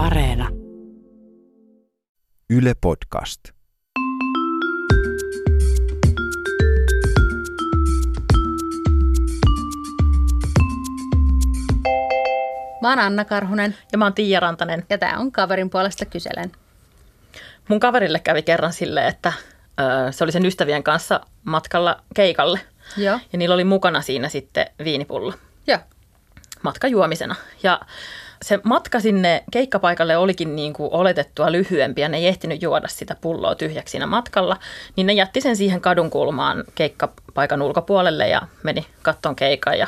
Areena. Yle Podcast. Mä oon Anna Karhunen Ja mä oon Tiia Rantanen. ja tää on kaverin puolesta kyselen. Mun kaverille kävi kerran silleen, että ö, se oli sen ystävien kanssa matkalla keikalle. Joo. Ja niillä oli mukana siinä sitten viinipullo Joo. matkajuomisena. Ja se matka sinne keikkapaikalle olikin niin kuin oletettua lyhyempi ja ne ei ehtinyt juoda sitä pulloa tyhjäksi siinä matkalla. Niin ne jätti sen siihen kadun kulmaan keikkapaikan ulkopuolelle ja meni katton keikan ja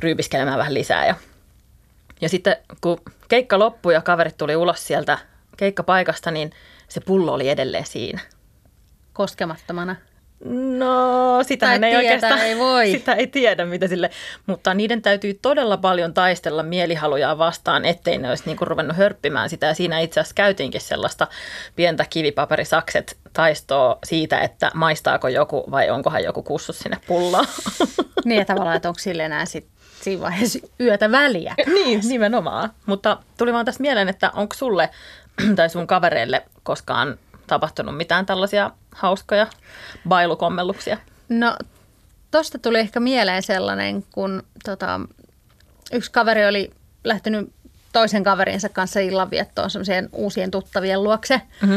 ryypiskelemään vähän lisää. Ja, ja sitten kun keikka loppui ja kaverit tuli ulos sieltä keikkapaikasta, niin se pullo oli edelleen siinä. Koskemattomana. No, Tai ei oikeastaan, ei voi. sitä ei tiedä, mitä sille, mutta niiden täytyy todella paljon taistella mielihalujaan vastaan, ettei ne olisi niinku ruvennut hörppimään sitä. Ja siinä itse asiassa käytiinkin sellaista pientä kivipaperisakset taistoa siitä, että maistaako joku vai onkohan joku kussut sinne pullaan. Niin ja tavallaan, että onko sille enää sit siinä vaiheessa yötä väliä. niin, nimenomaan. Mutta tuli vaan tästä mieleen, että onko sulle tai sun kavereille koskaan tapahtunut mitään tällaisia hauskoja bailukommelluksia? No, tosta tuli ehkä mieleen sellainen, kun tota, yksi kaveri oli lähtenyt toisen kaverinsa kanssa illanviettoon semmoiseen uusien tuttavien luokse. Mhm.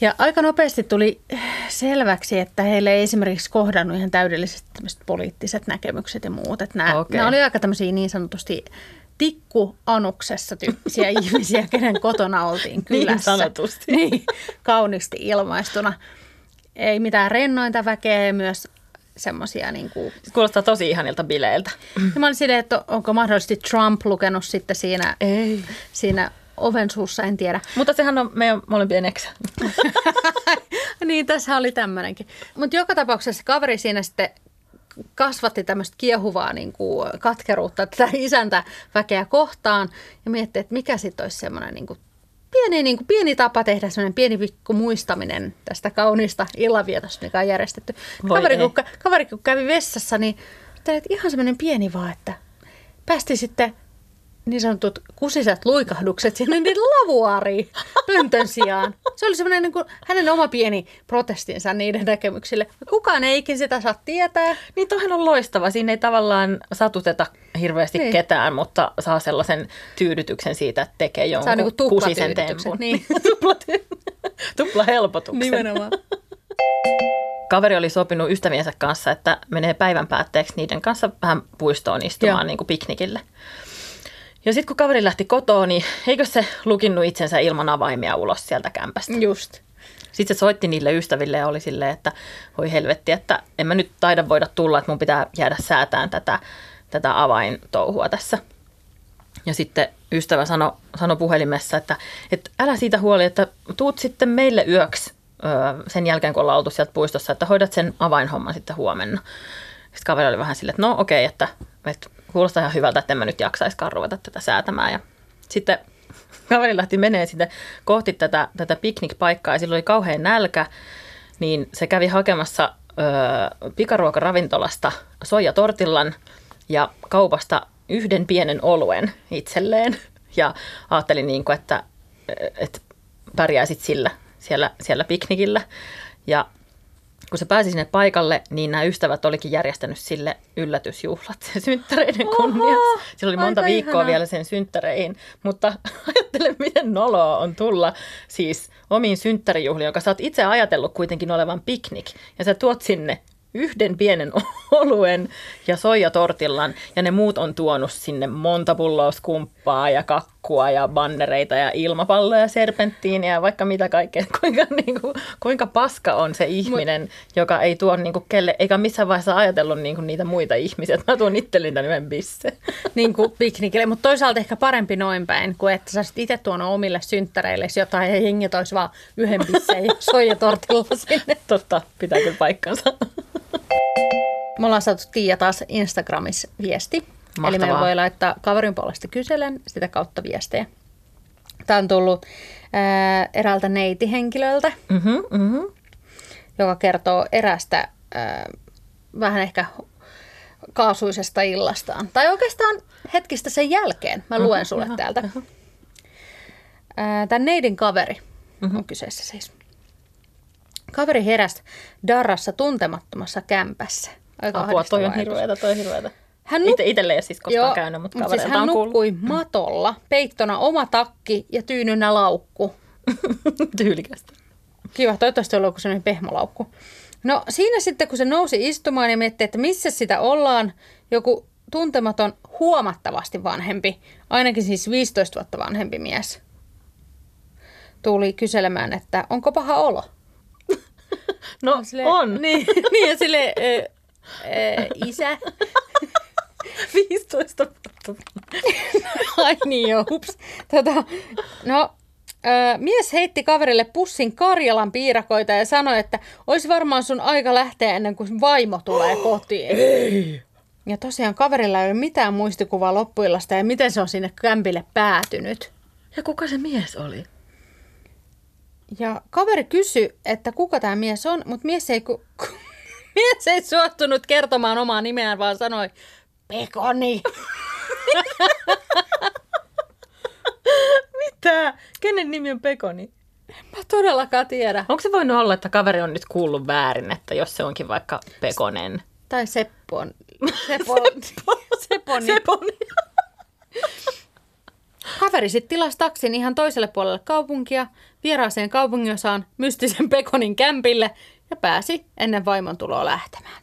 Ja aika nopeasti tuli selväksi, että heille ei esimerkiksi kohdannut ihan täydellisesti tämmöiset poliittiset näkemykset ja muut. Että nämä, Okei. nämä oli aika tämmöisiä niin sanotusti tikkuanuksessa tyyppisiä ihmisiä, kenen kotona oltiin Niin kylässä. sanotusti. Niin, kauniisti ilmaistuna. Ei mitään rennointa väkeä ja myös semmoisia niin kuin... Kuulostaa tosi ihanilta bileiltä. Ja mä olin silleen, että onko mahdollisesti Trump lukenut sitten siinä, Ei. siinä oven suussa, en tiedä. Mutta sehän on meidän molempien eksä. niin, tässä oli tämmöinenkin. Mutta joka tapauksessa kaveri siinä sitten kasvatti tämmöistä kiehuvaa niin kuin katkeruutta tätä isäntä väkeä kohtaan ja mietti, että mikä sitten olisi semmoinen niin kuin pieni, niin kuin pieni tapa tehdä semmoinen pieni pikku muistaminen tästä kauniista illanvietosta, mikä on järjestetty. Voi Kaveri kun, kaveri kun kävi vessassa, niin ajattelin, että ihan semmoinen pieni vaan, että päästi sitten niin sanotut kusiset luikahdukset sinne niin lavuaariin pöntön sijaan. Se oli semmoinen niin kuin hänen oma pieni protestinsa niiden näkemyksille. Kukaan ei ikin sitä saa tietää. Niin toihan on loistava. Siinä ei tavallaan satuteta hirveästi Niin. ketään, mutta saa sellaisen tyydytyksen siitä, että tekee jonkun Saa niinku kusisen tempun. niin. Tupla- Tupla helpotuksen. Nimenomaan. Kaveri oli sopinut ystäviensä kanssa, että menee päivän päätteeksi niiden kanssa vähän puistoon istumaan Joo. niin kuin piknikille. Ja sitten kun kaveri lähti kotoa, niin eikö se lukinnut itsensä ilman avaimia ulos sieltä kämpästä? Just. Sitten se soitti niille ystäville ja oli silleen, että voi helvetti, että en mä nyt taida voida tulla, että mun pitää jäädä säätään tätä, tätä avaintouhua tässä. Ja sitten ystävä sanoi sano puhelimessa, että, että älä siitä huoli, että tuut sitten meille yöksi öö, sen jälkeen, kun ollaan oltu sieltä puistossa, että hoidat sen avainhomman sitten huomenna. Sitten kaveri oli vähän silleen, että no okei, että, että kuulostaa ihan hyvältä, että en mä nyt jaksaiskaan ruveta tätä säätämään. Ja sitten kaveri lähti menee sitten kohti tätä, tätä piknikpaikkaa ja sillä oli kauhean nälkä, niin se kävi hakemassa ö, pikaruokaravintolasta soijatortillan ja kaupasta yhden pienen oluen itselleen. Ja ajattelin, niin kuin, että, että pärjäisit sillä siellä, siellä piknikillä. Ja kun se pääsi sinne paikalle, niin nämä ystävät olikin järjestänyt sille yllätysjuhlat sen synttäreiden kunniaksi. Sillä oli monta viikkoa ihanaa. vielä sen synttäreihin, mutta ajattele, miten noloa on tulla siis omiin synttärijuhliin, joka sä oot itse ajatellut kuitenkin olevan piknik, ja sä tuot sinne yhden pienen oluen ja soijatortillan, ja ne muut on tuonut sinne monta pulloa skumppaa ja kakkua ja bannereita ja ilmapalloja ja serpenttiiniä ja vaikka mitä kaikkea. Kuinka, niin kuin, kuinka paska on se ihminen, joka ei tuo niin kuin kelle, eikä missään vaiheessa ajatellut niin kuin niitä muita ihmisiä, että mä tuon itselleni tämän yhden bisse. Niin kuin piknikille, mutta toisaalta ehkä parempi noin päin, kuin että sä olisit itse tuonut omille synttäreille jotain ja jengi toisi vaan yhden pisseen ja soijatortilla sinne. Totta, pitää kyllä paikkansa. Me ollaan saatu Tiia taas Instagramissa viesti. Mahtavaa. Eli meillä voi laittaa kaverin puolesta kyselen sitä kautta viestejä. Tämä on tullut ää, eräältä neitihenkilöltä, Mm-hmm, mm-hmm. joka kertoo erästä ää, vähän ehkä kaasuisesta illastaan. Tai oikeastaan hetkistä sen jälkeen. Mä luen sulle täältä. Ää, Tämän neidin kaveri mm-hmm. on kyseessä siis. Kaveri heräsi Darrassa tuntemattomassa kämpässä. Aika Apua, toi on hirveetä, toi hirveetä. Hän nuk- itelle ei ole siis koskaan Joo, käynyt, mutta mut kavereilta siis hän on kuullut. nukkui matolla, peittona oma takki ja tyynynä laukku. Tyylikästä. Kiva, toivottavasti oli joku sellainen pehmolaukku. No siinä sitten, kun se nousi istumaan ja mietti, että missä sitä ollaan, joku tuntematon huomattavasti vanhempi, ainakin siis 15 vuotta vanhempi mies, tuli kyselemään, että onko paha olo. No Silleen, on. Niin, niin ja sille isä. 15 vuotta. Ai niin joo, hups. Tota, no, mies heitti kaverille pussin Karjalan piirakoita ja sanoi, että olisi varmaan sun aika lähteä ennen kuin vaimo tulee kotiin. Ei. Ja tosiaan kaverilla ei ole mitään muistikuvaa loppuillasta ja miten se on sinne kämpille päätynyt. Ja kuka se mies oli? Ja kaveri kysyi, että kuka tämä mies on, mutta mies ei, ku, ku, mies ei suostunut kertomaan omaa nimeään, vaan sanoi, Pekoni. Mitä? Kenen nimi on Pekoni? Mä todellakaan tiedä. Onko se voinut olla, että kaveri on nyt kuullut väärin, että jos se onkin vaikka Pekonen? Tai Seppo on. Seppo, Seponi. Seponi. Kaveri sitten tilasi taksin ihan toiselle puolelle kaupunkia, vieraaseen kaupunginosaan, mystisen Pekonin kämpille ja pääsi ennen vaimon tuloa lähtemään.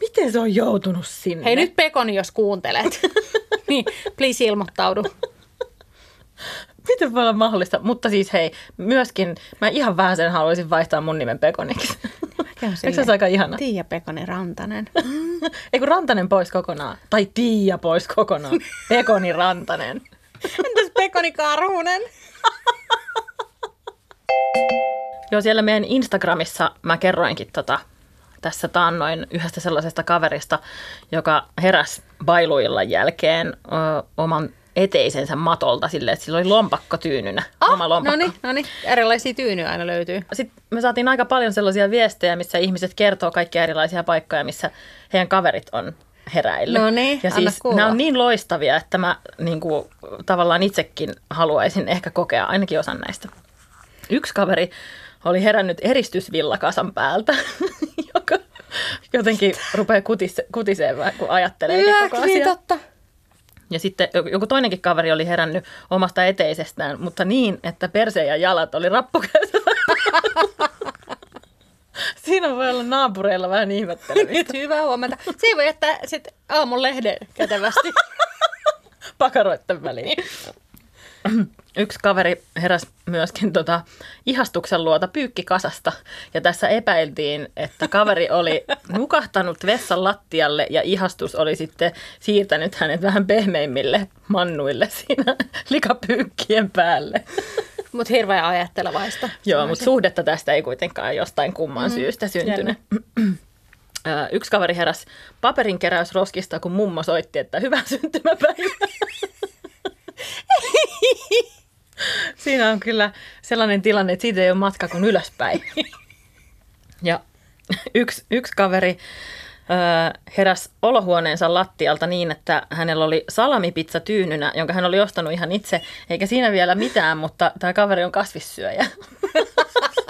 Miten se on joutunut sinne? Hei nyt Pekoni, jos kuuntelet. niin, please ilmoittaudu. Miten voi olla mahdollista? Mutta siis hei, myöskin mä ihan vähän sen haluaisin vaihtaa mun nimen Pekoniksi. Eikö se aika ihana? Tiia Pekoni Rantanen. Ei kun Rantanen pois kokonaan. Tai Tiia pois kokonaan. Pekoni Rantanen. Entäs Pekoni Karhunen? Joo, siellä meidän Instagramissa mä kerroinkin tota, tässä taannoin yhdestä sellaisesta kaverista, joka heräsi bailuillan jälkeen ö, oman eteisensä matolta silleen, että sillä oli lompakko tyynynä. oma lompakko. No niin, no niin. Erilaisia tyynyjä aina löytyy. Sitten me saatiin aika paljon sellaisia viestejä, missä ihmiset kertoo kaikkia erilaisia paikkoja, missä heidän kaverit on heräillyt. No niin, ja siis kuulla. nämä on niin loistavia, että mä niin kuin, tavallaan itsekin haluaisin ehkä kokea ainakin osan näistä. Yksi kaveri oli herännyt eristysvillakasan päältä, jotenkin rupeaa kutise, kutiseen, kun ajattelee Hyvä, koko niin asiaa. totta. Ja sitten joku toinenkin kaveri oli herännyt omasta eteisestään, mutta niin, että perse ja jalat oli rappukäytävä. Siinä voi olla naapureilla vähän ihmettelemistä. Nyt hyvää huomenta. Se voi jättää sit aamun lehden kätevästi. Pakaroitten väliin. Yksi kaveri heräsi myöskin tota ihastuksen luota pyykkikasasta. Ja tässä epäiltiin, että kaveri oli nukahtanut vessan lattialle ja ihastus oli sitten siirtänyt hänet vähän pehmeimmille mannuille siinä likapyykkien päälle. Mutta hirveän ajattelevaista. Joo, mutta suhdetta tästä ei kuitenkaan jostain kumman syystä syntynyt. Yksi kaveri heräsi paperinkeräysroskista, kun mummo soitti, että hyvää syntymäpäivää. Siinä on kyllä sellainen tilanne, että siitä ei ole matka kuin ylöspäin. Ja yksi, yksi kaveri ö, heräsi olohuoneensa lattialta niin, että hänellä oli salamipizza tyynynä, jonka hän oli ostanut ihan itse, eikä siinä vielä mitään, mutta tämä kaveri on kasvissyöjä.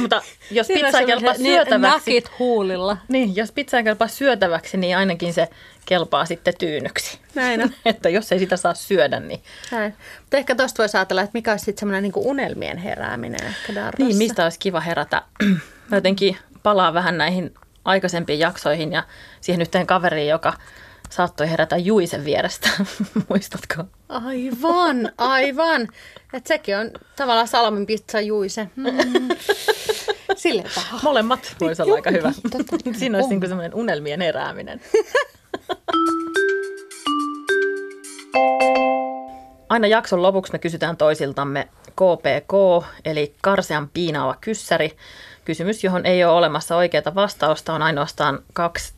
mutta jos Siinä pizza on kelpaa syötäväksi, Nakit huulilla. niin, jos pizza ei kelpaa syötäväksi, niin ainakin se kelpaa sitten tyynyksi. Näin on. että jos ei sitä saa syödä, niin... Näin. Mutta ehkä tuosta voisi ajatella, että mikä olisi sitten semmoinen niinku unelmien herääminen ehkä darrassa. Niin, mistä olisi kiva herätä? Mä jotenkin palaan vähän näihin aikaisempiin jaksoihin ja siihen yhteen kaveriin, joka saattoi herätä Juisen vierestä. Muistatko? Aivan, aivan. Että sekin on tavallaan salamin pizza juise. Mm. Sille paha. Molemmat voisi olla aika hyvä. totta. Siinä olisi niin semmoinen unelmien herääminen. Aina jakson lopuksi me kysytään toisiltamme KPK, eli karsean piinaava kyssäri. Kysymys, johon ei ole olemassa oikeaa vastausta, on ainoastaan kaksi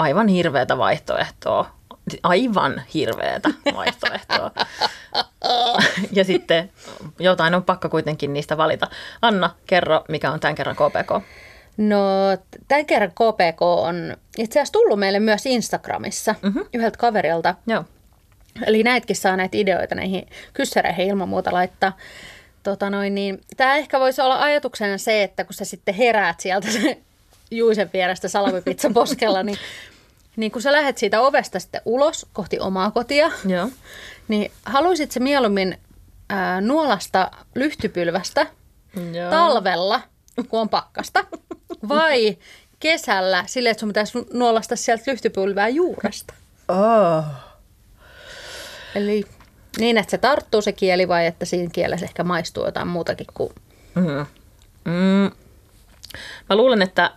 aivan hirveätä vaihtoehtoa. Aivan hirveätä vaihtoehtoa. ja sitten jotain on pakko kuitenkin niistä valita. Anna, kerro, mikä on tämän kerran KPK. No, tämän kerran KPK on itse asiassa tullut meille myös Instagramissa mm-hmm. yhdeltä kaverilta. Joo. Eli näitäkin saa näitä ideoita näihin kyssäreihin ilman muuta laittaa. Tota noin, niin, tämä ehkä voisi olla ajatuksena se, että kun sä sitten heräät sieltä se Juisen vierestä salamipizza poskella, niin, niin kun sä lähdet siitä ovesta sitten ulos kohti omaa kotia, Joo. niin haluaisit se mieluummin ää, nuolasta lyhtypylvästä Joo. talvella, kun on pakkasta, vai kesällä sille, että sun pitäisi nuolasta sieltä lyhtypylvää juuresta? Oh. Eli niin, että se tarttuu se kieli vai että siinä kielessä ehkä maistuu jotain muutakin kuin... Mm. Mm. Mä luulen, että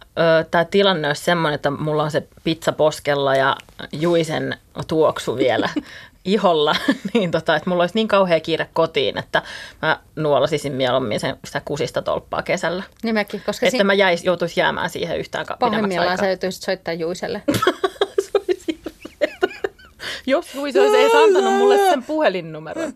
tämä tilanne olisi semmoinen, että mulla on se pizza poskella ja juisen tuoksu vielä iholla, niin tota, että mulla olisi niin kauhea kiire kotiin, että mä nuolasisin mieluummin sen, sitä kusista tolppaa kesällä. Nimekin, koska Että siinä mä jäis, joutuisi jäämään siihen yhtään pidemmäksi pahimmillaan aikaa. sä joutuisit soittaa Juiselle. Jos Juise olisi edes antanut mulle sen puhelinnumeron.